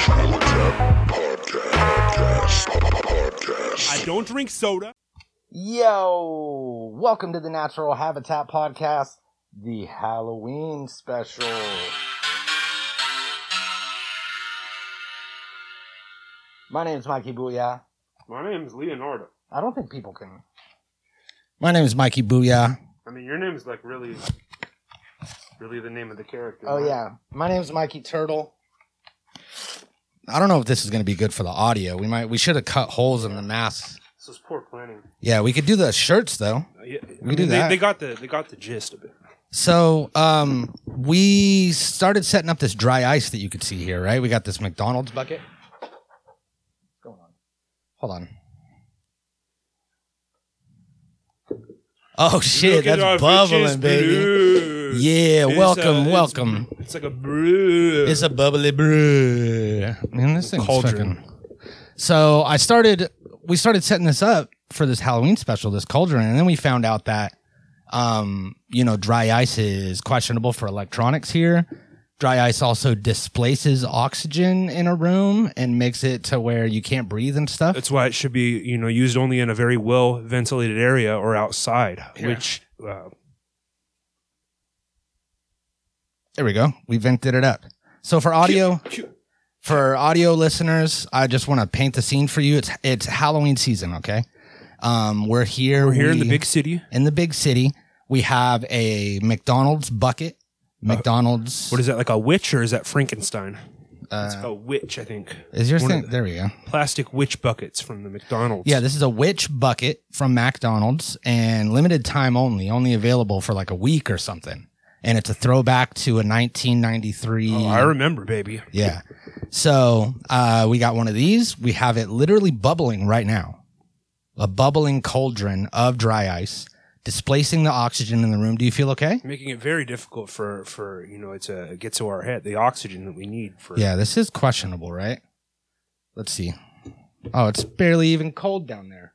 Habitat Podcast. Podcast. I don't drink soda. Yo, welcome to the Natural Habitat Podcast, the Halloween special. My name's Mikey Booyah. My name's Leonardo. I don't think people can. My name is Mikey Booyah. I mean, your name's like really, really the name of the character. Oh right? yeah, my name's Mikey Turtle. I don't know if this is going to be good for the audio. We might we should have cut holes in the masks. This is poor planning. Yeah, we could do the shirts though. Uh, yeah, I We do mean, they, that. They got the they got the gist of it. So, um we started setting up this dry ice that you could see here, right? We got this McDonald's bucket. What's going on? Hold on. Oh shit, Look at our that's bubbling, baby. brew. Yeah, It's welcome, a- it's- welcome. It's like a brew. It's a bubbly brew. Man, this thing's Cauldron. fucking. So I started. We started setting this up for this Halloween special, this cauldron, and then we found out that, um, you know, dry ice is questionable for electronics here. Dry ice also displaces oxygen in a room and makes it to where you can't breathe and stuff. That's why it should be you know used only in a very well ventilated area or outside, Here. which uh, There we go. We vented it up. So for audio, for audio listeners, I just want to paint the scene for you. It's it's Halloween season, okay? Um, we're here. we're here in the big city. in the big city. We have a McDonald's bucket. McDonald's. What is that like a witch or is that Frankenstein? uh, It's a witch, I think. is your one of thing? the- There we go. Plastic witch buckets from the McDonald's. Yeah, this is a witch bucket from McDonald's and limited time only, only available for like a week or something. And it's a throwback to a 1993. Oh, I remember, baby. Yeah. So uh, we got one of these. We have it literally bubbling right now. A bubbling cauldron of dry ice, displacing the oxygen in the room. Do you feel okay? making it very difficult for for you know to get to our head the oxygen that we need for Yeah, this is questionable, right? Let's see. Oh, it's barely even cold down there.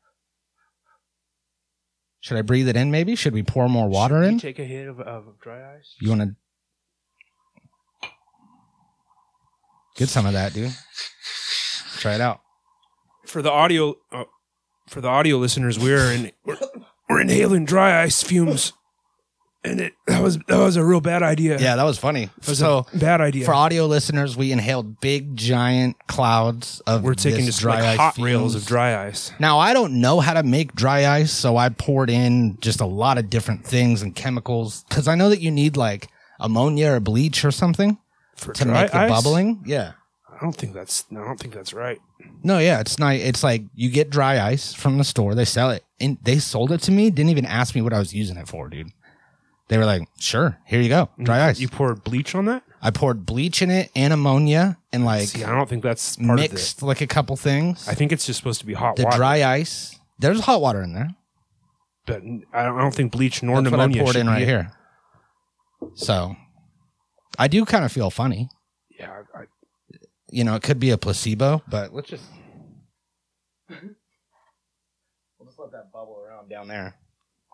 Should I breathe it in maybe? Should we pour more water in? take a hit of, of dry ice You want to get some of that, dude? Try it out. for the audio uh, for the audio listeners we're in we're, we're inhaling dry ice fumes and it that was that was a real bad idea Yeah, that was funny. That was So, a bad idea for audio listeners, we inhaled big, giant clouds of we're taking this just dry like ice hot rails of dry ice Now, I don't know how to make dry ice, so I poured in just a lot of different things and chemicals because I know that you need like ammonia or bleach or something for to dry make the ice? bubbling. Yeah. I don't think that's I don't think that's right No, yeah, it's not. It's like you get dry ice from the store. They sell it, and they sold it to me. Didn't even ask me what I was using it for, dude. They were like, "Sure, here you go, dry ice." you poured bleach on that I poured bleach in it and ammonia and like see I don't think that's part mixed like a couple things. I think it's just supposed to be hot water. the water dry ice. There's hot water in there. but I don't, I don't think bleach nor That's what I pneumonia poured should in be right here. So, I do kind of feel funny. yeah I, I, You know, it could be a placebo, but let's just we'll just let that bubble around down there.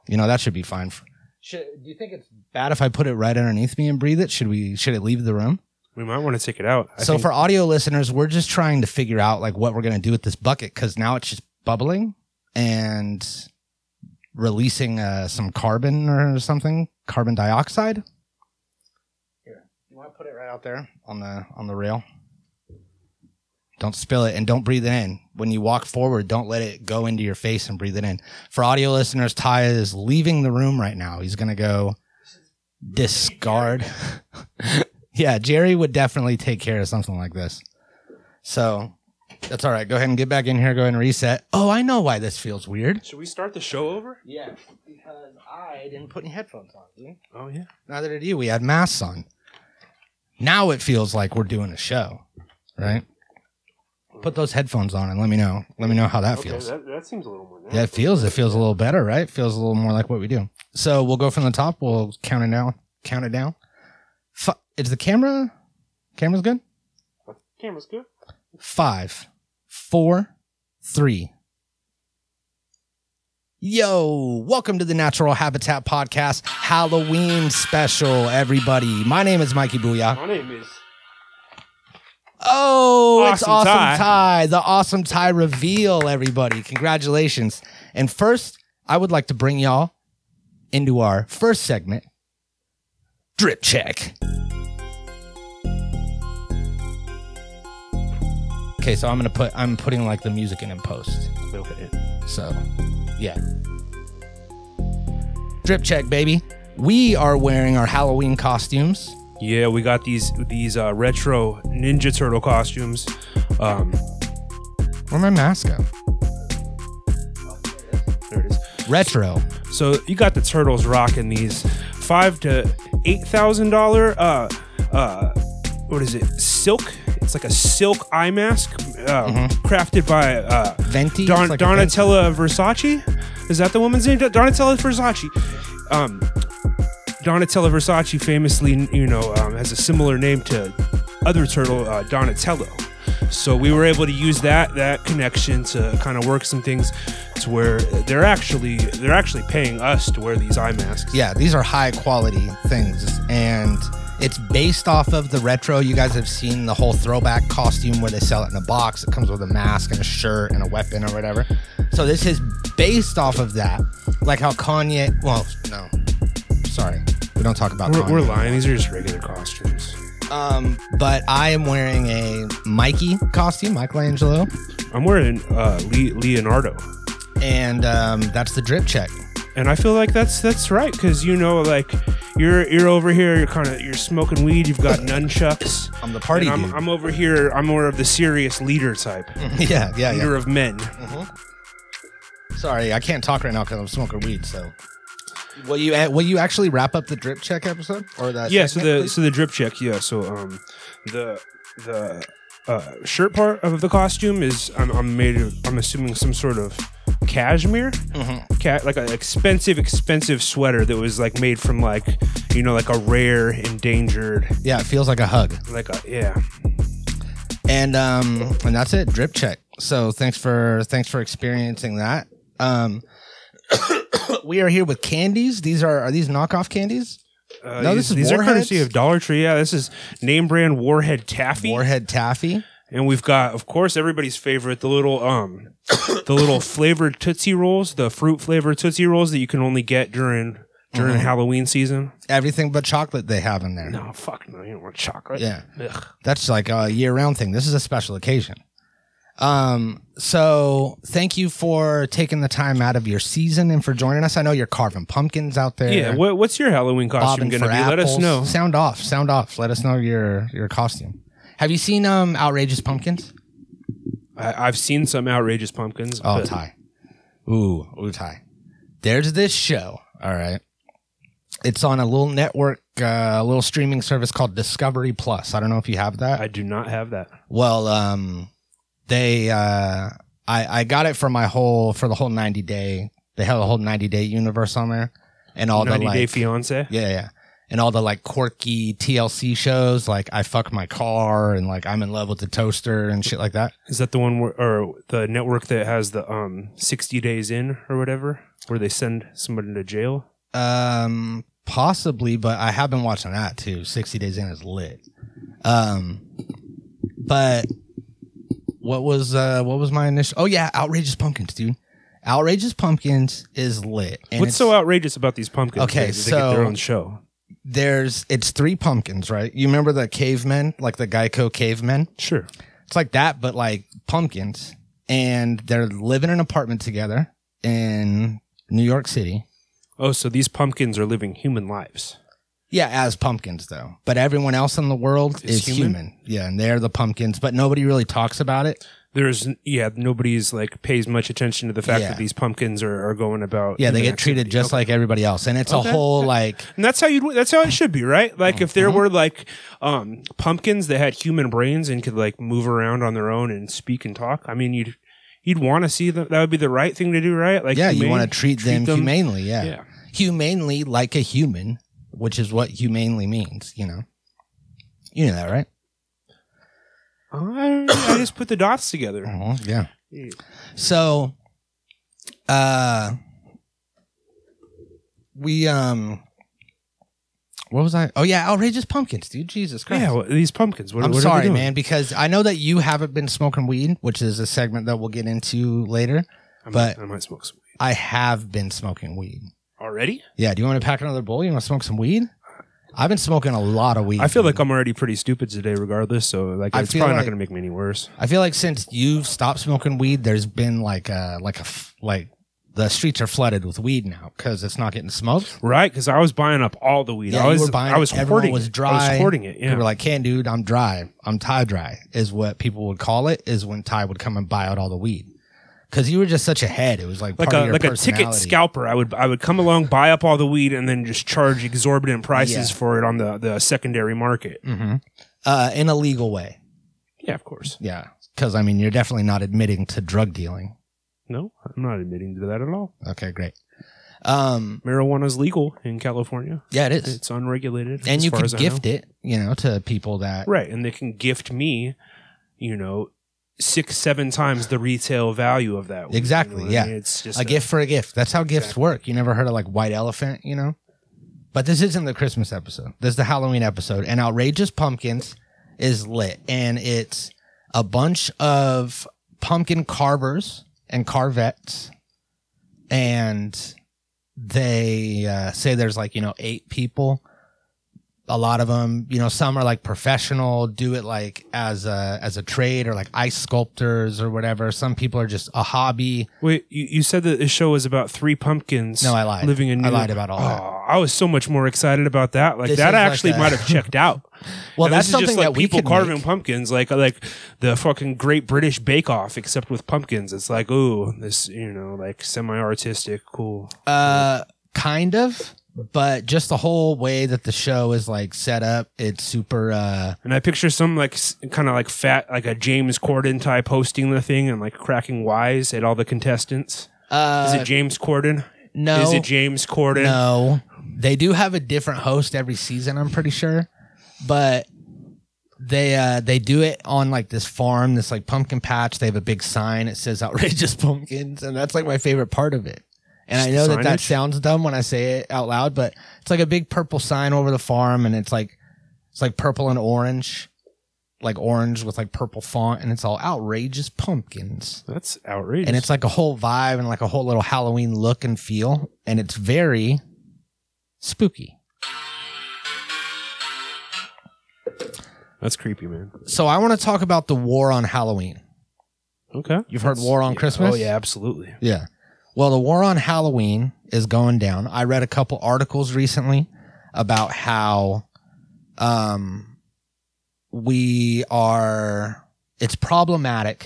You know, that should be fine. For, should, do you think it's bad if I put it right underneath me and breathe it? Should we? Should it leave the room? we might want to take it out I so think- for audio listeners, we're just trying to figure out like what we're gonna do with this bucket because now it's just bubbling and releasing uh, some carbon or something, carbon dioxide. Here, you want to put it right out there on the on the rail. Don't spill it and don't breathe it in. When you walk forward, don't let it go into your face and breathe it in. For audio listeners, Ty is leaving the room right now. He's gonna go discard. yeah, Jerry would definitely take care of something like this. So that's all right. Go ahead and get back in here. Go ahead and reset. Oh, I know why this feels weird. should we start the show over Yeah, because I didn't put any headphones on. Dude. oh yeah Neither did you. We had masks on. Now it feels like we're doing a show, right? Put those headphones on and let me know. Let me know how that feels. that, that seems a little more Yeah, it feels. It feels a little better, right? Feels a little more like what we do. So we'll go from the top. We'll count it down. Count it down. F- is the camera? Camera's good. camera's good Five, four, three. Yo, welcome to the Natural Habitat Podcast Halloween special, everybody. My name is Mikey Booyah. My name is Oh, it's Awesome awesome tie. tie. The awesome tie reveal, everybody. Congratulations. And first, I would like to bring y'all into our first segment Drip Check. Okay, so I'm gonna put I'm putting like the music in in post. Okay. So, yeah. Drip check, baby. We are wearing our Halloween costumes. Yeah, we got these these uh, retro Ninja Turtle costumes. Um, Where my mask go? there it is. Retro. So you got the turtles rocking these five to eight thousand dollar uh uh what is it silk? It's like a silk eye mask uh, crafted by uh, Venti. Don- It's like a. Donatella Versace. Is that the woman's name? Donatella Versace. Um, Donatella Versace famously, you know, um, has a similar name to other turtle, uh, Donatello. So we were able to use that that connection to kind of work some things to where they're actually they're actually paying us to wear these eye masks. Yeah, these are high quality things. And it's based off of the retro. You guys have seen the whole throwback costume where they sell it in a box. It comes with a mask and a shirt and a weapon or whatever. So this is based off of that. Like how Kanye, well, no, sorry. We don't talk about We're, we're lying. These are just regular costumes. Um, but I am wearing a Mikey costume, Michelangelo, I'm wearing uh, Le- Leonardo, and um, that's the drip check. and I feel like that's that's right because you know, like you're you're over here, you're kind of you're smoking weed. You've got nunchucks. I'm the party and. I'm, I'm over here. I'm more of the serious leader type, yeah, yeah, leader yeah. of men. Sorry, I can't talk right now because I'm smoking weed. So, will you will you actually wrap up the drip check episode or that? yeah. So the please? so the drip check. Yeah. So um, the the uh, shirt part of the costume is I'm, I'm made of I'm assuming some sort of cashmere, Mm-hmm. Ca- like an expensive expensive sweater that was like made from like you know like a rare endangered yeah, it feels like a hug, like a yeah. and um, and that's it. Drip check. So thanks for thanks for experiencing that. Um, we are here with candies. These are are these knockoff candies? Uh, No, these, this is these are courtesy Warheads? of Dollar Tree. Yeah, this is name brand Warhead Taffy, Warhead taffy. and we've got, of course, everybody's favorite the little um, the little flavored Tootsie Rolls, the fruit flavored Tootsie Rolls that you can only get during during Mm-hmm. Halloween season. Everything but chocolate they have in there. No, fuck no, you don't want chocolate. Yeah. Ugh. That's like a year round thing. This is a special occasion. Um, so thank you for taking the time out of your season and for joining us. I know you're carving pumpkins out there. Yeah, what, what's your Halloween costume going to be? Let us know. Sound off, sound off. Let us know your your costume. Have you seen um outrageous pumpkins? I, I've seen some outrageous pumpkins. Oh, but- Ty. Ooh, ooh, Ty. There's this show. All right. It's on a little network, uh, a little streaming service called Discovery Plus. I don't know if you have that. I do not have that. Well, um, they, uh, I, I got it for my whole, for the whole 90 day, they have a whole 90 day universe on there and all the 90 like, Day Fiance. yeah, yeah. And all the like quirky TLC shows, like I fuck my car and like I'm in love with the toaster and shit like that. Is that the one where, or the network that has the um 60 days in or whatever, where they send somebody to jail? Um, possibly, but I have been watching that too. 60 days in is lit. Um, but what was, uh, what was my initial? Oh yeah, Outrageous Pumpkins, dude. Outrageous Pumpkins is lit. And What's so outrageous about these pumpkins? Okay, that they get their so- own show. there's it's three pumpkins, right? You remember the cavemen, like the Geico cavemen? Sure. It's like that, but like pumpkins. And they're living in an apartment together in New York City. Oh, so these pumpkins are living human lives. Yeah, as pumpkins though. But everyone else in the world Is is, human? human? Yeah, and they're the pumpkins, but nobody really talks about it. There's yeah, nobody's like pays much attention to the fact Yeah. that these pumpkins are, are going about. Yeah, they human get treated activity. just like everybody else. And it's Okay. a whole like And that's how you. That's how it should be, right? Like if there Mm-hmm. were like um, pumpkins that had human brains and could like move around on their own and speak and talk. I mean, you'd you'd want to see that. That would be the right thing to do, right? Like Yeah, you humane, want to treat, them, humanely, yeah. Yeah. Humanely like a human, which is what humanely means, you know. You know that, right? I, I just put the dots together. Uh-huh, yeah. So, uh, we um, What was I? Oh yeah, outrageous pumpkins, dude. Jesus Christ. Yeah, well, these pumpkins. What, I'm what are they sorry, doing? man, because I know that you haven't been smoking weed, which is a segment that we'll get into later. I might, but- I might smoke some weed. I have been smoking weed. Already. Yeah. Do you want to pack another bowl? You want to smoke some weed? I've been smoking a lot of weed. I feel like I'm already pretty stupid today, regardless. So like, I it's feel probably like- not going to make me any worse. I feel like since you've stopped smoking weed, there's been like a like a f- like the streets are flooded with weed now because it's not getting smoked. Right? Because I was buying up all the weed. Yeah, I was were buying I was. Everyone hoarding was it. I was hoarding it. Yeah. People were like, "Can dude, I'm dry. I'm tie dry." Is what people would call it. Is when Ty would come and buy out all the weed because you were just such a head. It was like like part of a like a ticket scalper. I would I would come along, buy up all the weed, and then just charge exorbitant prices Yeah. for it on the the secondary market. hmm uh, in a legal way. Yeah, of course. Yeah, because I mean, you're definitely not admitting to drug dealing. No, I'm not admitting to that at all. Okay, great. Um, Marijuana's legal in California. yeah, it is, It's unregulated, and as you far could as I gift it, you know, to people that right? And they can gift me, you know, six seven times the retail value of that. Exactly, you know what I yeah. mean? It's just a gift for a gift. That's how gifts Exactly. work. You never heard of like white elephant, you know? But this isn't the Christmas episode. This is the Halloween episode. And Outrageous Pumpkins is lit. And it's a bunch of pumpkin carvers and carvettes. And they uh, say there's like, you know, eight people. A lot of them, you know, some are like professional, do it like as a as a trade or like ice sculptors or whatever. Some people are just a hobby. Wait, you, you said that the show was about three pumpkins. No, I lied. Living in New I lied about all oh, that. I was so much more excited about that. Like This that like actually a- might have checked out. Well, And that's this something just like that people carving make. pumpkins, like like the fucking Great British Bake Off, except with pumpkins. It's like, ooh, this you know, like semi-artistic, cool. Uh, kind of, but just the whole way that the show is like set up, it's super. Uh, And I picture some like kind of like fat, like a James Corden type hosting the thing and like cracking wise at all the contestants. uh, Is it James Corden? no, Is it James Corden? no. They do have a different host every season. I'm pretty sure, but they uh they do it on like this farm, this like pumpkin patch. They have a big sign. It says "outrageous pumpkins," and that's like my favorite part of it. And I know that that Signage? sounds dumb when I say it out loud, but it's like a big purple sign over the farm, and it's like it's like purple and orange, like orange with like purple font, and it's all outrageous pumpkins. That's outrageous. And it's like a whole vibe and like a whole little Halloween look and feel, and it's very spooky. that's creepy, man. So I want to talk about the war on Halloween. Okay, You've heard War on yeah. Oh, Christmas? Oh yeah, absolutely. Yeah. Well, the war on Halloween is going down. I read a couple articles recently about how um we are it's problematic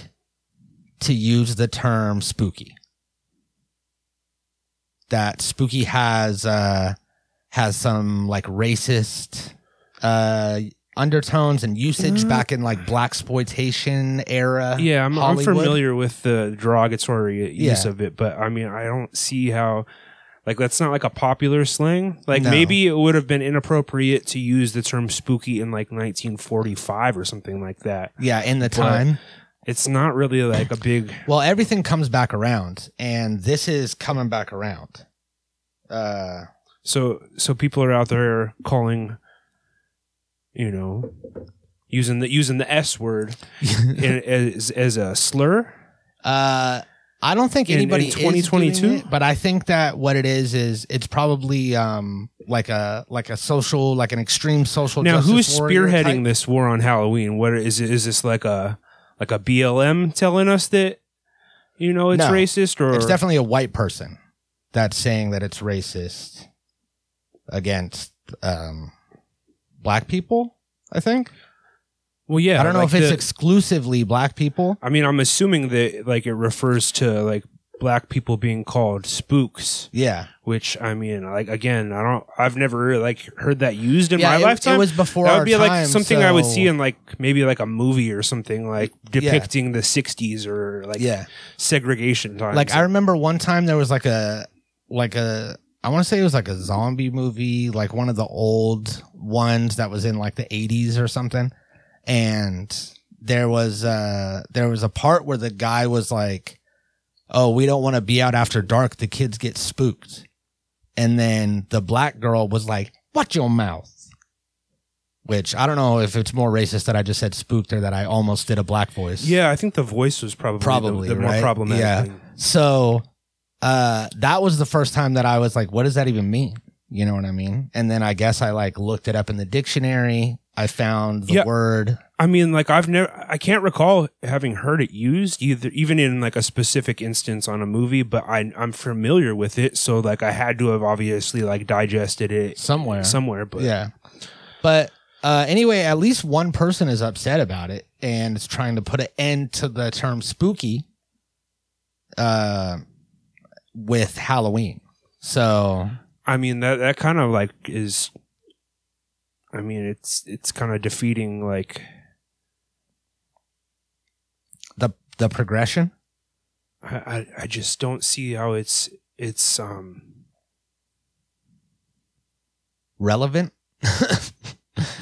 to use the term spooky. That spooky has uh has some like racist uh undertones and usage Mm. back in like blaxploitation era. Yeah, I'm, I'm familiar with the derogatory use Yeah. of it, but I mean, I don't see how. Like that's not like a popular slang. Like No. maybe it would have been inappropriate to use the term spooky in like 1945 or something like that. Yeah, in the time. It's not really like a big Well, everything comes back around, and this is coming back around. Uh, So so people are out there calling, you know, using the using the S word in, as as a slur. uh, I don't think In- in anybody is 2022? doing it, but I think that what it is is it's probably um like a like a social like an extreme social. Now, who's spearheading this war on Halloween? What is it? Is this like a like a BLM telling us that you know it's No. racist, or It's definitely a white person that's saying that it's racist against um black people. I think. well, yeah. I don't know like if it's the- exclusively black people. I mean, I'm assuming that like it refers to like black people being called spooks, Yeah. which I mean, like again, I don't, I've never like heard that used in yeah, my it, lifetime. It was before that our would be like time, something I would so- see in like maybe like a movie or something like depicting the '60s or like yeah. segregation times. Like I remember one time there was like a like a I want to say it was like a zombie movie, like one of the old ones that was in like the 80s or something. And there was uh there was a part where the guy was like, "Oh, we don't want to be out after dark. The kids get spooked." And then the black girl was like, "Watch your mouth." which I don't know if it's more racist that I just said spooked or that I almost did a black voice. Yeah, I think the voice was probably, the- probably the, more right? problematic. Yeah. thing. So uh, that was the first time that I was like, "What does that even mean?" You know what I mean? And then I guess I like looked it up in the dictionary. I found the Yeah. word. I mean, like I've never, I can't recall having heard it used either, even in like a specific instance on a movie. But I, I'm familiar with it, so like I had to have obviously like digested it Somewhere. somewhere. But Yeah. But uh, anyway, at least one person is upset about it and is trying to put an end to the term spooky uh, with Halloween. So I mean that that kind of like is. I mean, it's it's kind of defeating like the the progression. I, I I just don't see how it's it's um relevant.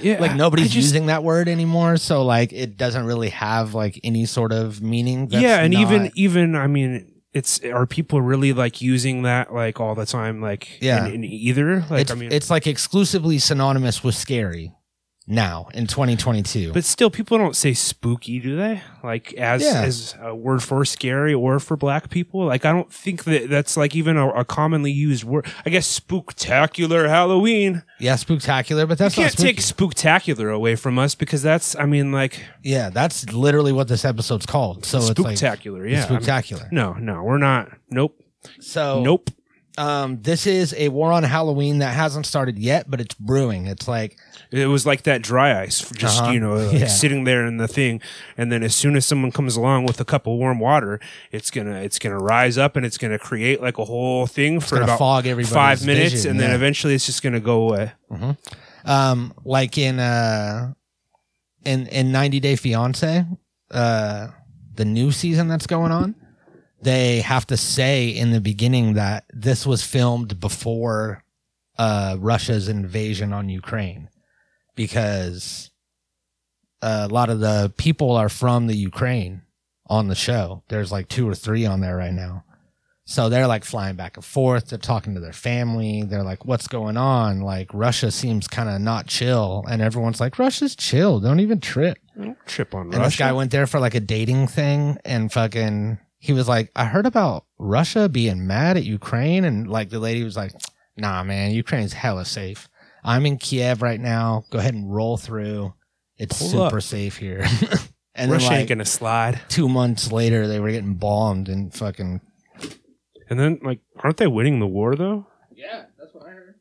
yeah like nobody's just- using that word anymore, so like it doesn't really have like any sort of meaning. yeah, and even even I mean, it's are people really like using that like all the time? Like Yeah. in, in either like it's I mean, it's like exclusively synonymous with scary now in 2022. but still, people don't say spooky, do they? Like as Yeah. as a word for scary or for black people. Like I don't think that that's like even a, a commonly used word. I guess spooktacular Halloween. yeah, spooktacular, but that's you can't take spooktacular away from us because that's I mean like Yeah, that's literally what this episode's called. So it's like spooktacular. yeah, I mean- spooktacular. no, no, we're not. Nope. So Nope. Um, this is a war on Halloween that hasn't started yet, but it's brewing. It's like It was like that dry ice, just Uh-huh. you know, like Yeah. sitting there in the thing, and then as soon as someone comes along with a cup of warm water, it's gonna it's gonna rise up and it's gonna create like a whole thing for gonna about fog five minutes, vision, and then eventually it's just gonna go away. um like in uh in in 90 Day Fiance, uh the new season that's going on, they have to say in the beginning that this was filmed before uh Russia's invasion on Ukraine because uh, a lot of the people are from the Ukraine on the show. There's like two or three on there right now. So they're like flying back and forth. They're talking to their family. They're like, what's going on? Like, Russia seems kind of not chill. And everyone's like, Russia's chill. Don't even trip. Don't trip on And this guy went there for like a dating thing and fucking, he was like, I heard about Russia being mad at Ukraine. And like the lady was like, nah, man, Ukraine's hella safe. I'm in Kiev right now. Go ahead and roll through. It's Pull super up. safe here. and then Russia ain't gonna slide. two months later, they were getting bombed and fucking. And then like, aren't they winning the war though? Yeah, that's what I heard.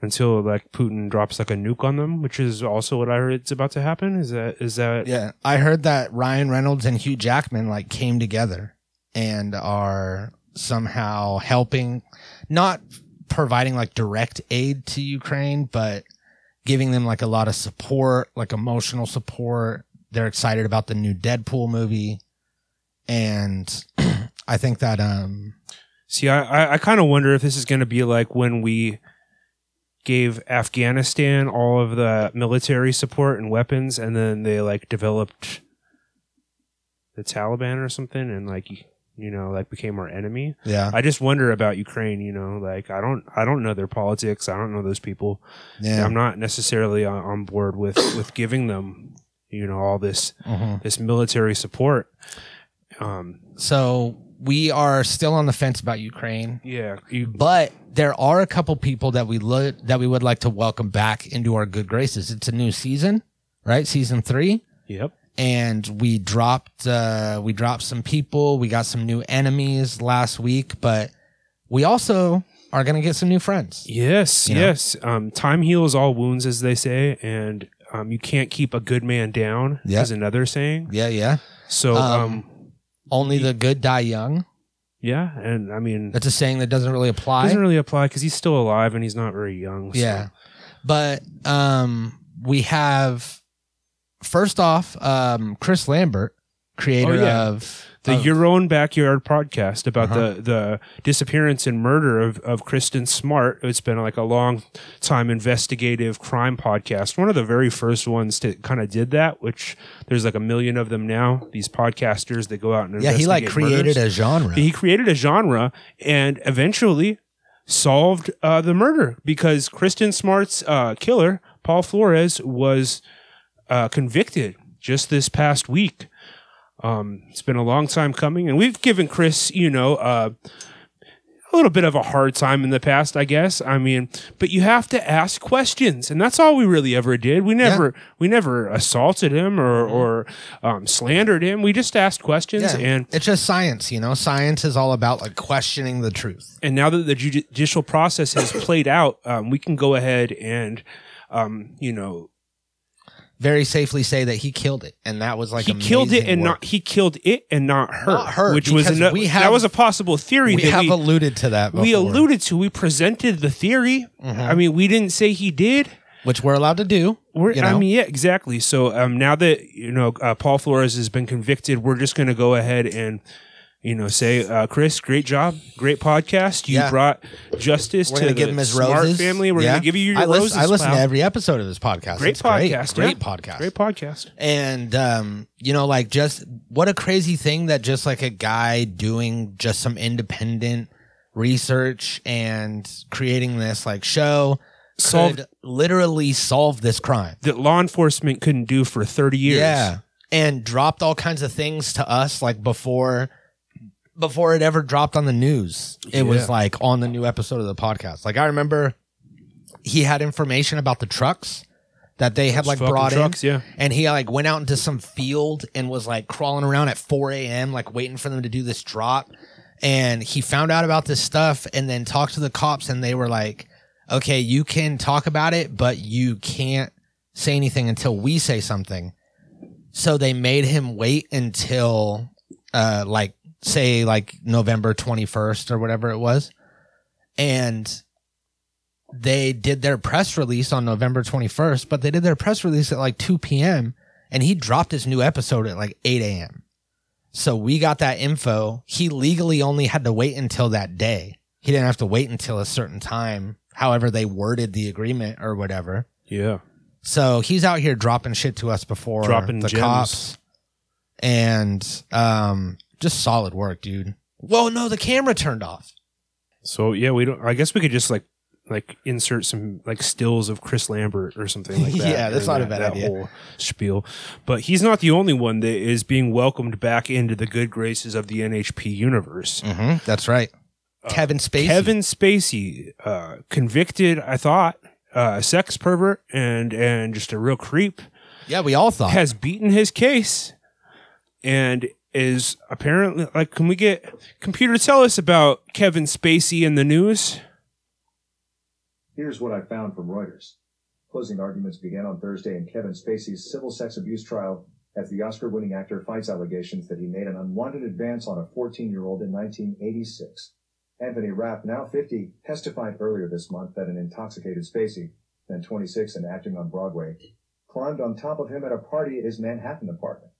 Until like Putin drops like a nuke on them, which is also what I heard it's about to happen. Is that is that Yeah, I heard that Ryan Reynolds and Hugh Jackman like came together and are somehow helping, not providing like direct aid to Ukraine, but giving them like a lot of support, like emotional support. They're excited about the new Deadpool movie, and I think that um See, I, I, I kind of wonder if this is going to be like when we gave Afghanistan all of the military support and weapons, and then they like developed the Taliban or something, and like you know, like became our enemy. yeah I just wonder about Ukraine. You know, like I don't I don't know their politics. I don't know those people. yeah I'm not necessarily on, on board with with giving them you know all this Mhm. this military support. Um, so we are still on the fence about Ukraine. yeah, you, but there are a couple people that we lo- that we would like to welcome back into our good graces. It's a new season, right? Season three, yep. And we dropped uh, we dropped some people. We got some new enemies last week, but we also are gonna get some new friends. Yes, You know? yes. Um, time heals all wounds, as they say, and um, you can't keep a good man down. Yeah. is another saying. Yeah, yeah. So, Um, um, Only the good die young. yeah, and I mean, That's a saying that doesn't really apply. doesn't really apply because he's still alive and he's not very young. so- Yeah. But um we have first off um Chris Lambert, creator Oh, yeah. of the of- Your Own Backyard podcast about Uh-huh. the the disappearance and murder of of Kristen Smart. It's been like a long time investigative crime podcast. One of the very first ones to kind of did that, which there's like a million of them now. These podcasters that go out and Yeah, he like created murders. a genre. he created a genre and eventually solved uh, the murder because Kristen Smart's uh, killer Paul Flores was uh, convicted just this past week. Um, it's been a long time coming, and we've given Chris, you know, uh, a little bit of a hard time in the past, I guess. I mean, but you have to ask questions, and that's all we really ever did. We never, we never assaulted him or or um, slandered him. We just asked questions, Yeah. and it's just science, you know. Science is all about like questioning the truth. and now that the judicial process has played out, um, we can go ahead and, um, you know, Very safely say that he killed it, and that was like he killed it and work. not he killed it and not her, Not her, which was ano- we that was a possible theory We that have we, alluded to that. Before, we alluded to. We presented the theory. Mm-hmm. I mean, we didn't say he did. which we're allowed to do. We're, you I mean, yeah, exactly. So um, now that you know uh, Paul Flores has been convicted, we're just going to go ahead and you know say, uh, Chris, great job, great podcast. You Yeah. brought justice We're to the give him his Smart roses. family. We're Yeah. going to give you your I listen, roses. I listen pal. to every episode of this podcast. Great It's podcast, Great yeah. podcast. Great podcast. And um, you know, like just what a crazy thing that just like a guy doing just some independent research and creating this like show Solved- could literally solved this crime. That law enforcement couldn't do for thirty years. Yeah. And dropped all kinds of things to us like before before it ever dropped on the news. It Yeah. was like on the new episode of the podcast. Like I remember he had information about the trucks that they had like fucking brought trucks, in. yeah. And he like went out into some field and was like crawling around at 4 a.m. like waiting for them to do this drop. And he found out about this stuff and then talked to the cops and they were like, okay, you can talk about it, but you can't say anything until we say something. So they made him wait until, uh, like, say, like November 21st or whatever it was. And they did their press release on November 21st, but they did their press release at like 2 p.m. and he dropped his new episode at like 8 a.m. So we got that info. He legally only had to wait until that day. He didn't have to wait until a certain time, however they worded the agreement or whatever. Yeah. So he's out here dropping shit to us before Dropping the gems. cops, and um, just solid work, dude. Whoa, no, the camera turned off. So yeah, we don't. I guess we could just like like insert some like stills of Chris Lambert or something like that. Yeah, that's or not a that- bad that idea. Whole spiel, but he's not the only one that is being welcomed back into the good graces of the NHP universe. Mm-hmm, that's right. Kevin Spacey. Kevin Spacey, uh, convicted, I thought, uh, sex pervert and and just a real creep, Yeah, we all thought. has beaten his case, and is apparently like. Can we get computer tell us about Kevin Spacey in the news? Here's what I found from Reuters. Closing arguments began on Thursday in Kevin Spacey's civil sex abuse trial as the Oscar winning actor fights allegations that he made an unwanted advance on a 14 year old in 1986. Anthony Rapp, now 50, testified earlier this month that an intoxicated Spacey, then 26 and acting on Broadway, climbed on top of him at a party at his Manhattan apartment.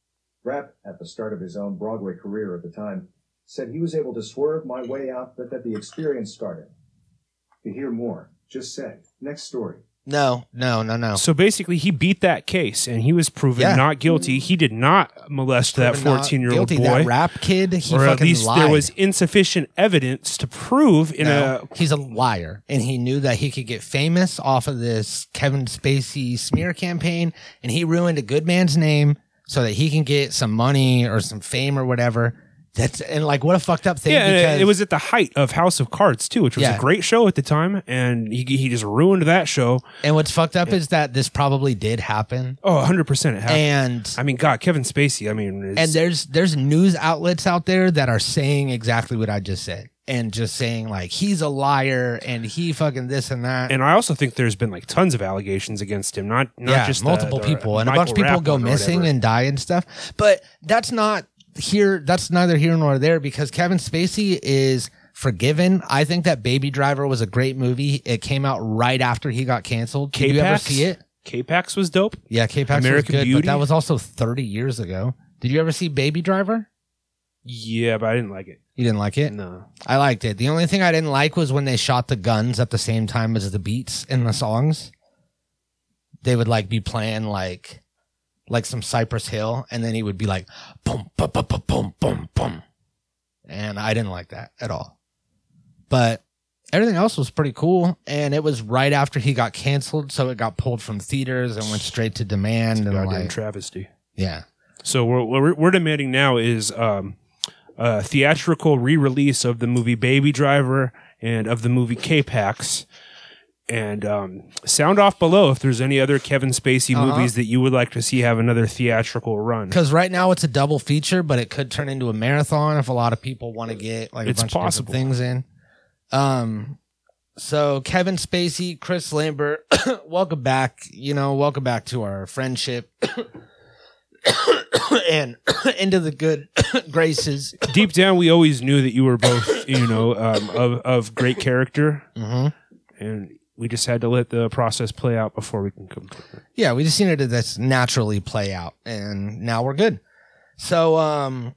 Rapp, at the start of his own Broadway career at the time, said he was able to swerve my way out, but that the experience started. To hear more, just say, next story. no, no, no, no. So basically, he beat that case, and he was proven Yeah. not guilty. He did not molest that Proven not fourteen-year-old guilty. boy, That rap kid, he or at fucking least lied. there was insufficient evidence to prove in No, a. he's a liar, and he knew that he could get famous off of this Kevin Spacey smear campaign, and he ruined a good man's name so that he can get some money or some fame or whatever. That's and like what a fucked up thing. Yeah, because it was at the height of House of Cards too, which was Yeah. a great show at the time, and he he just ruined that show. and what's fucked up is that this probably did happen, Oh, 100 percent it happened. and I mean, God, Kevin Spacey. I mean, and there's there's news outlets out there that are saying exactly what I just said, and just saying like he's a liar and he fucking this and that. and I also think there's been like tons of allegations against him. Not not yeah, just multiple the- the people and a bunch of people go missing and die and stuff. But that's not here. That's neither here nor there because Kevin Spacey is forgiven. I think that Baby Driver was a great movie. It came out right after he got canceled. Did you ever K-Pax? see it? K-Pax was dope. Yeah, K-Pax American was good, Beauty? but that was also 30 years ago. Did you ever see Baby Driver? Yeah, but I didn't like it. You didn't like it? No. I liked it. The only thing I didn't like was when they shot the guns at the same time as the beats in the songs. They would like be playing like like some Cypress Hill, and then he would be like boom, boom, boom, boom, boom, boom, boom. And I didn't like that at all. But everything else was pretty cool. And it was right after he got canceled, so it got pulled from theaters and went straight to demand. And Goddamn like, travesty. yeah, So what we're, we're demanding now is um, a theatrical re-release of the movie Baby Driver and of the movie K-Pax. And um, sound off below if there's any other Kevin Spacey Uh-huh. movies that you would like to see have another theatrical run. because right now it's a double feature, but it could turn into a marathon if a lot of people want to get like a It's bunch possible. of different things in. Um, so Kevin Spacey, Chris Lambert, welcome back. You know, welcome back to our friendship and into the good graces. Deep down, we always knew that you were both, you know, um, of of great character, hmm and we just had to let the process play out before we can come. To it. Yeah, we just needed to just naturally play out, and now we're good. So, um,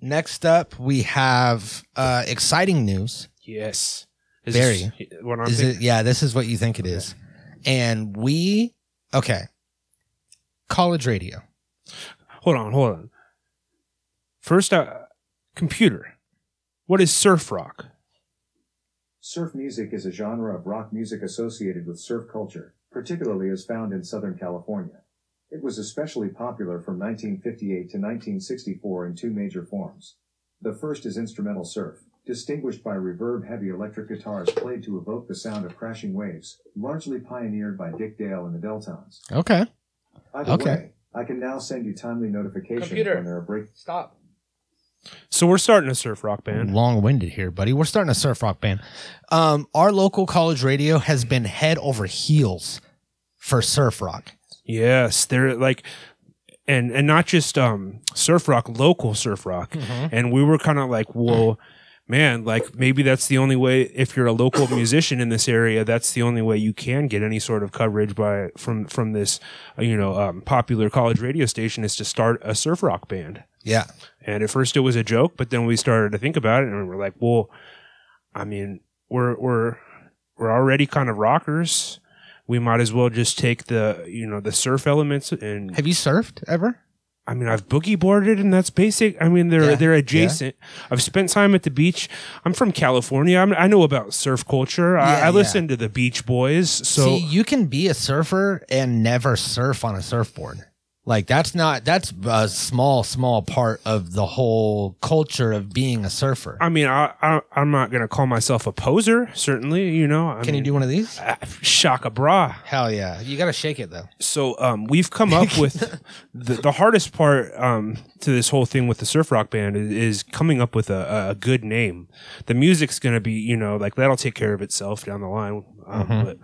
next up we have uh exciting news. Yes, is Very. this what I'm Is it? Yeah, this is what you think it is, and we okay. College radio. Hold on, hold on. First, uh, computer. What is surf rock? Surf music is a genre of rock music associated with surf culture, particularly as found in Southern California. It was especially popular from 1958 to 1964 in two major forms. The first is instrumental surf, distinguished by reverb heavy electric guitars played to evoke the sound of crashing waves, largely pioneered by Dick Dale and the Deltones. Okay. Either Okay. way, I can now send you timely notifications Computer. when there are break. Stop. So we're starting a surf rock band. Long winded here, buddy. We're starting a surf rock band. Um, our local college radio has been head over heels for surf rock. Yes, they're like, and and not just um surf rock, local surf rock. And we were kind of like, whoa, man, like maybe that's the only way. If you're a local musician in this area, that's the only way you can get any sort of coverage by from from this, uh, you know, um, popular college radio station is to start a surf rock band. Yeah. And at first it was a joke, but then we started to think about it and we're like, well, I mean, we're we're we're already kind of rockers. We might as well just take the you know the surf elements and Have you surfed ever? I mean I've boogie boarded and that's basic. I mean they're Yeah, they're adjacent. I've spent time at the beach. I'm from California. I'm, I know about surf culture. Yeah, I, I yeah. listen to the Beach Boys. So See, you can be a surfer and never surf on a surfboard. Like that's not that's a small small part of the whole culture of being a surfer. I mean I, I I'm not gonna call myself a poser. Certainly, you know. I Can you do one of these? uh, a bra. Hell yeah! You got to shake it though. so um, we've come up with the, the hardest part um, to this whole thing with the surf rock band is, is coming up with a, a good name. The music's going to be, you know, like that'll take care of itself down the line. Um, But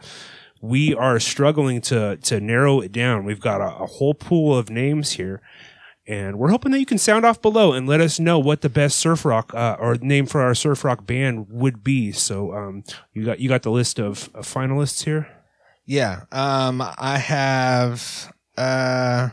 we are struggling to to narrow it down. We've got a, a whole pool of names here. And we're hoping that you can sound off below and let us know what the best surf rock uh, or name for our surf rock band would be. So um, you got you got the list of, of finalists here. Yeah. Um, I have uh,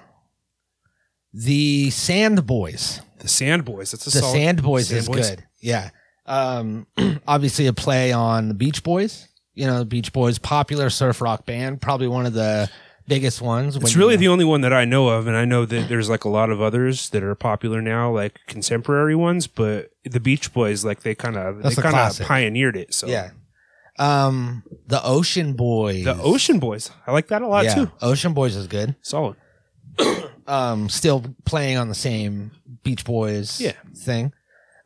the Sand Boys. The Sand Boys. That's a The solid- Sand Boys Sand is Boys. good. Yeah. Um, obviously a play on the Beach Boys. You know, Beach Boys, popular surf rock band, probably one of the biggest ones. It's really the only one that I know of, and I know that there's like a lot of others that are popular now, like contemporary ones. But the Beach Boys, like they kind of they kind of pioneered it. So yeah. Um, the Ocean Boys. the Ocean Boys, I like that a lot yeah, too. Ocean Boys is good. Solid. um still playing on the same Beach Boys Yeah. thing.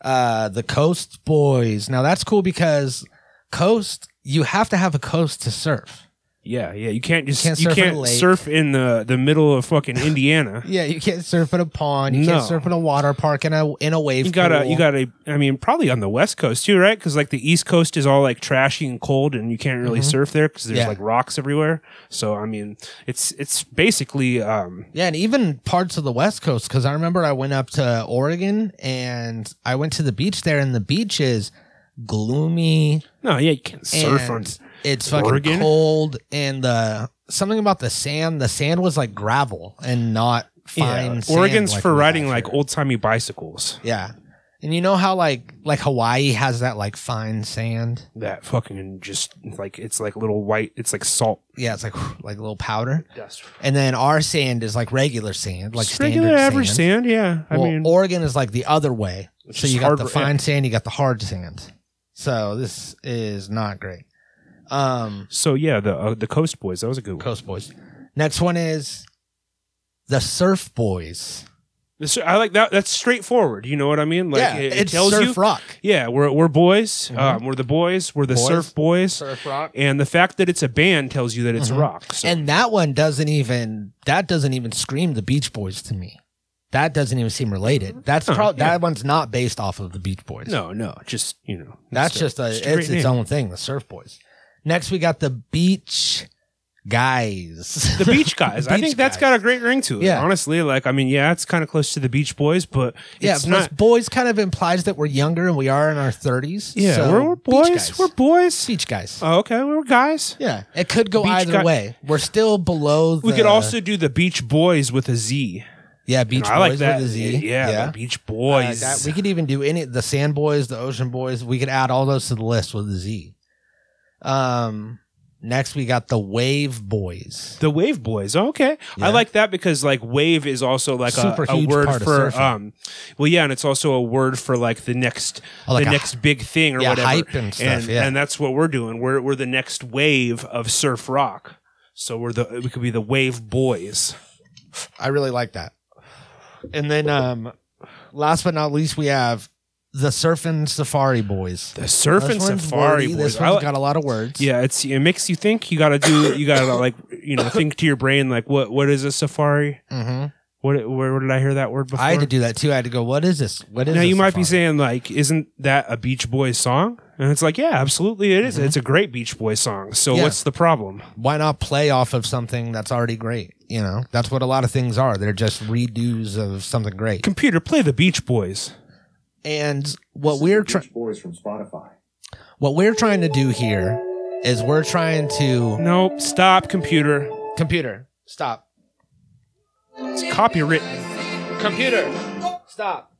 Uh the Coast Boys. Now that's cool because Coast you have to have a coast to surf. Yeah, yeah. You can't just can't you surf in a can't surf in the the middle of fucking Indiana. Yeah, you can't surf in a pond, you No. can't surf in a water park in a in a wave. You gotta, pool. you gotta. I mean, probably on the West Coast too, right? Because like the East Coast is all like trashy and cold, and you can't really surf there because there's Mm-hmm. Yeah. like rocks everywhere. So I mean, it's it's basically um, Yeah, and even parts of the West Coast because I remember I went up to Oregon and I went to the beach there, and the beach is gloomy. no, yeah, you can't surf on. it's fucking Oregon? cold and the something about the sand the sand was like gravel and not fine Yeah, sand Oregon's like for we riding have like here. old timey bicycles. yeah and you know how like like hawaii has that like fine sand That fucking just like it's like little white. It's like salt yeah it's like like a little powder dust. and then our sand is like regular sand like Just standard regular average sand. Yeah, I well, mean, oregon is like the other way It's so just you got the eh? fine sand you got the hard sand So this is not great. Um, So yeah, the uh, the Coast Boys. That was a good one. Coast Boys. Next one is the Surf Boys. This- I like that. That's straightforward. You know what I mean? Like yeah, it, it tells surf you. rock. Yeah, we're we're boys. Mhm. Um, we're the boys. We're the Boys. surf boys. Surf rock. And the fact that it's a band tells you that it's Mhm. rock. So. And that one doesn't even that doesn't even scream the Beach Boys to me. That doesn't even seem related. That's probably yeah. that one's not based off of the Beach Boys. no, no, just you know, That's just a it's its name. own thing, the Surf Boys. Next we got the Beach Guys. The Beach Guys. I Beach think that's Guys. got a great ring to it. Yeah. Honestly, like I mean, yeah, it's kind of close to the Beach Boys, but yeah, it's not. boys kind of implies that we're younger and we are in our 30s. Yeah, So, we're, we're boys. We're boys. Beach Guys. Oh, okay, we're guys. Yeah, it could go Beach either Guy- way. We're still below. The, We could also do the Beach Boys with a Z. yeah Beach I Boys like that. with a Z. Yeah, the Beach Uh, Boys. that- we could even do any the Sand Boys, the Ocean Boys. We could add all those to the list with a Z. Um, next we got the Wave Boys. The Wave Boys. Oh, okay. Yeah. I like that because like wave is also like a, Super a huge word part of for surfing. um well yeah, and it's also a word for like the next Oh, like the a- next big thing or yeah, whatever. hype and stuff, And, yeah. and that's what we're doing. We're we're the next wave of surf rock. So we're the we could be the Wave Boys. I really like that. And then, um, last but not least, we have the Surfing Safari Boys. The Surf and This Safari wordy. Boys. This one's got a lot of words. yeah, it's it makes you think. You got to do. You got to like you know think to your brain like what what is a safari? Mm-hmm. What where, where did I hear that word before? I had to do that too. I had to go. What is this? What is? now you might be saying like, isn't that a Beach Boys song? And it's like, yeah, absolutely, it is. It's a great Beach Boys song. So Mm-hmm. Yeah. what's the problem? why not play off of something that's already great? You know, that's what a lot of things are. They're just redos of something great. Computer, play the Beach Boys. And what we're trying, Beach Boys from Spotify. what we're trying to do here is we're trying to Nope, stop, computer. computer stop. It's copywritten. Computer stop.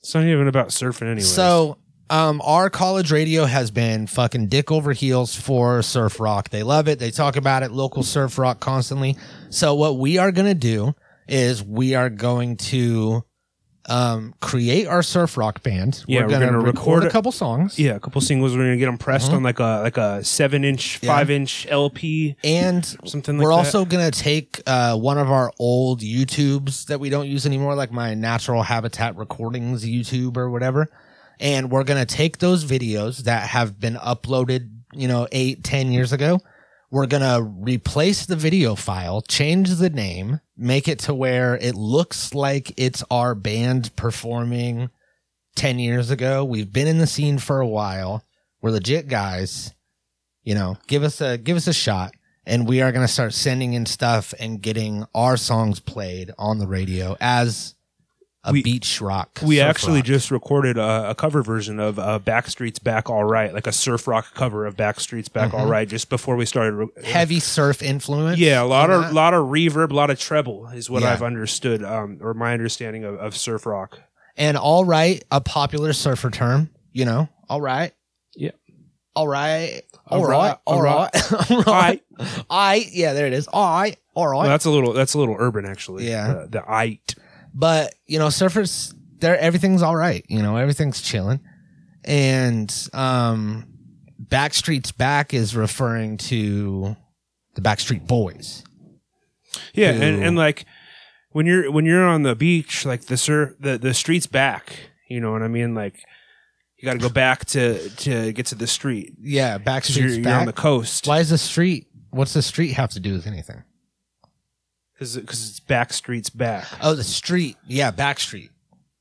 It's not even about surfing anyway. So, um, our college radio has been fucking dick over heels for surf rock. They love it. They talk about it, local surf rock constantly. So, what we are going to do is we are going to um, create our surf rock band. Yeah, we're we're going to record, record a couple songs. yeah, a couple singles. We're gonna get them pressed on like a like a seven inch, Mm-hmm. Yeah. five inch LP, And something like that. we're that. also going to take uh, one of our old YouTubes that we don't use anymore, like my natural habitat recordings YouTube or whatever. And we're going to take those videos that have been uploaded, you know, eight, ten years ago. We're going to replace the video file, change the name, make it to where it looks like it's our band performing 10 years ago. We've been in the scene for a while. We're legit guys. You know, give us a give us a shot and we are going to start sending in stuff and getting our songs played on the radio as a We- beach rock. we actually rock. just recorded a, a cover version of uh, Backstreet's "Back All Right," like a surf rock cover of Backstreet's "Back All Mhm. Right," just before we started. re- heavy surf influence. Yeah, a lot of that. lot of reverb, a lot of treble is what Yeah. I've understood, um, or my understanding of, of surf rock. and all right, a popular surfer term. You know, all right. Yeah. All right. All All right. right, All all right. All right. I. Yeah, there it is. All right. All right. Well, that's a little that's a little urban actually. Yeah. the, the it. But you know surfers they're everything's all right you know everything's chilling. And um backstreet's back is referring to the backstreet boys. Yeah, Who- and, and like when you're when you're on the beach, like the surf the the street's back. You know what I mean? Like you got to go back to to get to the street. Yeah backstreet's you're, you're on the coast. Why is the street what's the street have to do with anything because it's back street's back. oh the street yeah backstreet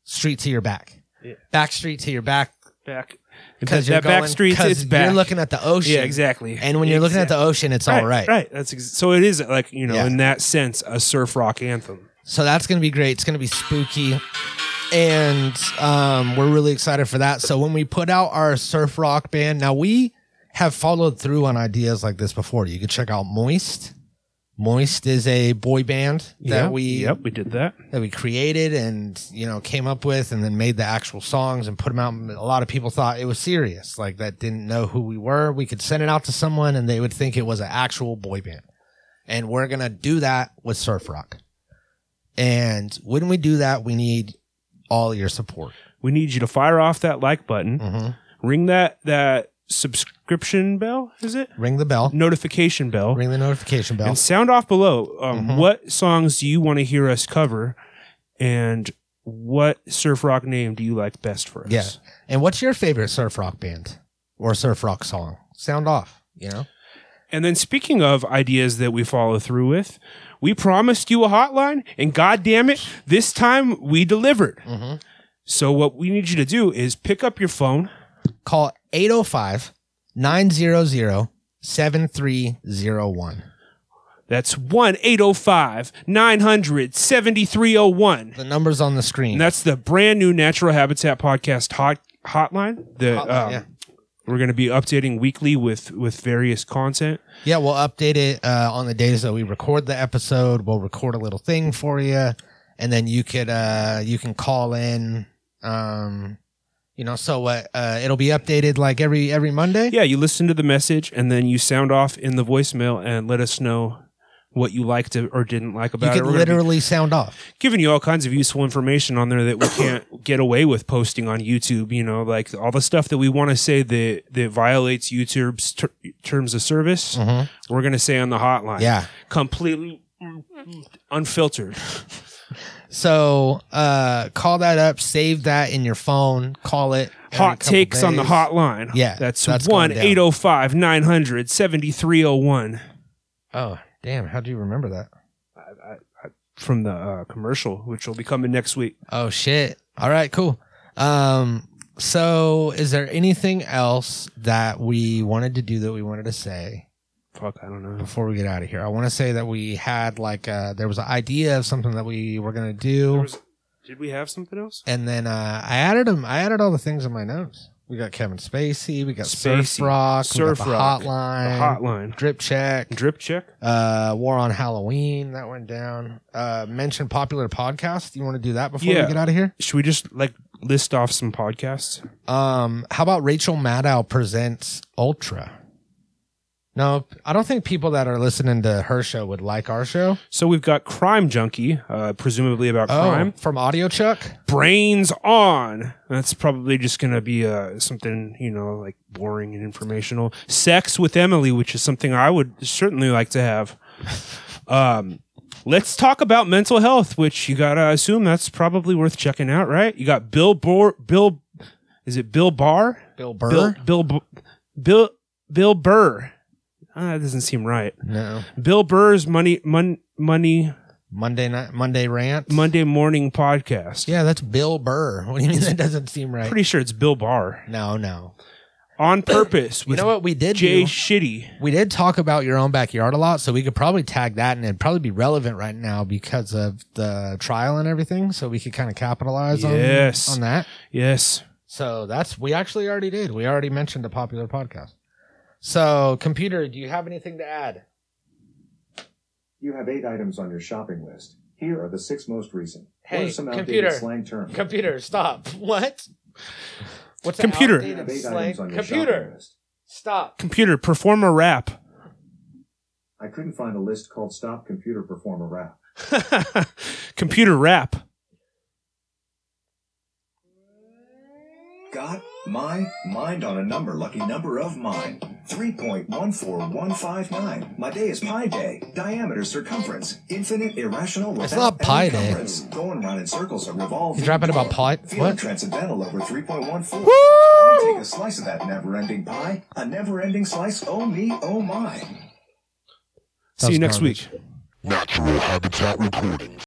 street to your back Yeah. backstreet to your back Back because that you're back going, streets it's back. you're looking at the ocean yeah, exactly. and when you're looking at the ocean it's all right Right. That's ex- so it is like you know Yeah. in that sense a surf rock anthem. So that's going to be great. It's going to be spooky. And um, we're really excited for that. So when we put out our surf rock band, now we have followed through on ideas like this before. You can check out Moist. Moist is a boy band that Yeah. we yep we did that. that we created and you know came up with and then made the actual songs and put them out. A lot of people thought it was serious, like that didn't know who we were. We could send it out to someone and they would think it was an actual boy band. And we're gonna do that with surf rock. And when we do that, we need all your support. We need you to fire off that like button. Mm-hmm. ring that that subscription bell. Is it Ring the bell. notification bell? Ring the notification bell. And sound off below. Um, Mhm. What songs do you want to hear us cover? And what surf rock name do you like best for us? Yeah. And what's your favorite surf rock band or surf rock song? Sound off. You know. And then speaking of ideas that we follow through with, we promised you a hotline, and God damn it, this time we delivered. Mm-hmm. So what we need you to do is pick up your phone. Call 805 900 7301. That's 1 805 900 7301. The number's on the screen. And that's the brand new Natural Habitat Podcast hot, hotline. The, Hotline, um, yeah. We're going to be updating weekly with, with various content. Yeah, we'll update it uh, on the days that we record the episode. We'll record a little thing for you, and then you could uh, you can call in. Um, you know, so what? Uh, it'll be updated like every every Monday. Yeah, you listen to the message and then you sound off in the voicemail and let us know what you liked or didn't like about it. could We're gonna literally sound off. giving you all kinds of useful information on there that we can't get away with posting on YouTube. You know, like all the stuff that we want to say that that violates YouTube's ter- terms of service. We're going to say on the hotline. Yeah. completely unfiltered. So uh, call that up, save that in your phone, call it. Hot takes on the hotline. Yeah, that's that's one going down. eight zero five nine hundred seventy three zero one Oh, damn! How do you remember that? from the uh, commercial, which will be coming next week. Oh shit! All right, cool. Um, so is there anything else that we wanted to do that we wanted to say? Fuck, I don't know. before we get out of here. I want to say that we had like uh there was an idea of something that we were gonna There do, was- did we have something else? and then uh I added them. I added all the things in my notes. We got Kevin Spacey. We got Spacey, Surf Rock. Surf we got Rock, the The Hotline. hotline. Drip check. Drip check. Uh, War on Halloween that went down. Uh, mention popular podcast. You want to do that before Yeah. we get out of here? Should we just like list off some podcasts? Um, how about Rachel Maddow presents Ultra? No, I don't think people that are listening to her show would like our show. So we've got Crime Junkie, uh, presumably about crime. Oh, from Audio Chuck. Brains On. That's probably just going to be uh, something, you know, like boring and informational. Sex with Emily, which is something I would certainly like to have. Um, let's talk about mental health, which you got to assume that's probably worth checking out, right? You got Bill Bor- Bill, is it Bill Barr? Bill Burr. Bill, Bill, Bill, Bill Burr. Ah, that doesn't seem right. No. Bill Burr's money, mon, money, Monday night, Monday rant. Monday morning podcast. Yeah, that's Bill Burr. What do you mean that doesn't seem right? Pretty sure it's Bill Barr. no, no. On purpose You with know what we did Jay do? Shitty. We did talk about your own backyard a lot, so we could probably tag that, and it'd probably be relevant right now because of the trial and everything. So we could kind of capitalize Yes. on on that. Yes. So that's we actually already did. We already mentioned a popular podcast. So, computer, do you have anything to add? You have eight items on your shopping list. Here are the six most recent. what Hey, are some computer. outdated slang terms? Computer, stop. What? What's Computer. You outdated slang? items on your shopping Computer, stop. Computer, perform a rap. I couldn't find a list called Stop Computer Perform a Rap. Computer rap. Got my mind on a number, lucky number of mine. 3.14159. My day is pi day. Diameter, circumference. Infinite, irrational, It's without not pi any day. cumbrance. Going round in circles or revolving. You dropping about pi- what? transcendental over 3.14. I take a slice of that never-ending pie. A never-ending slice. Oh me, oh my. That See you next garbage. week. Natural Habitat Recordings.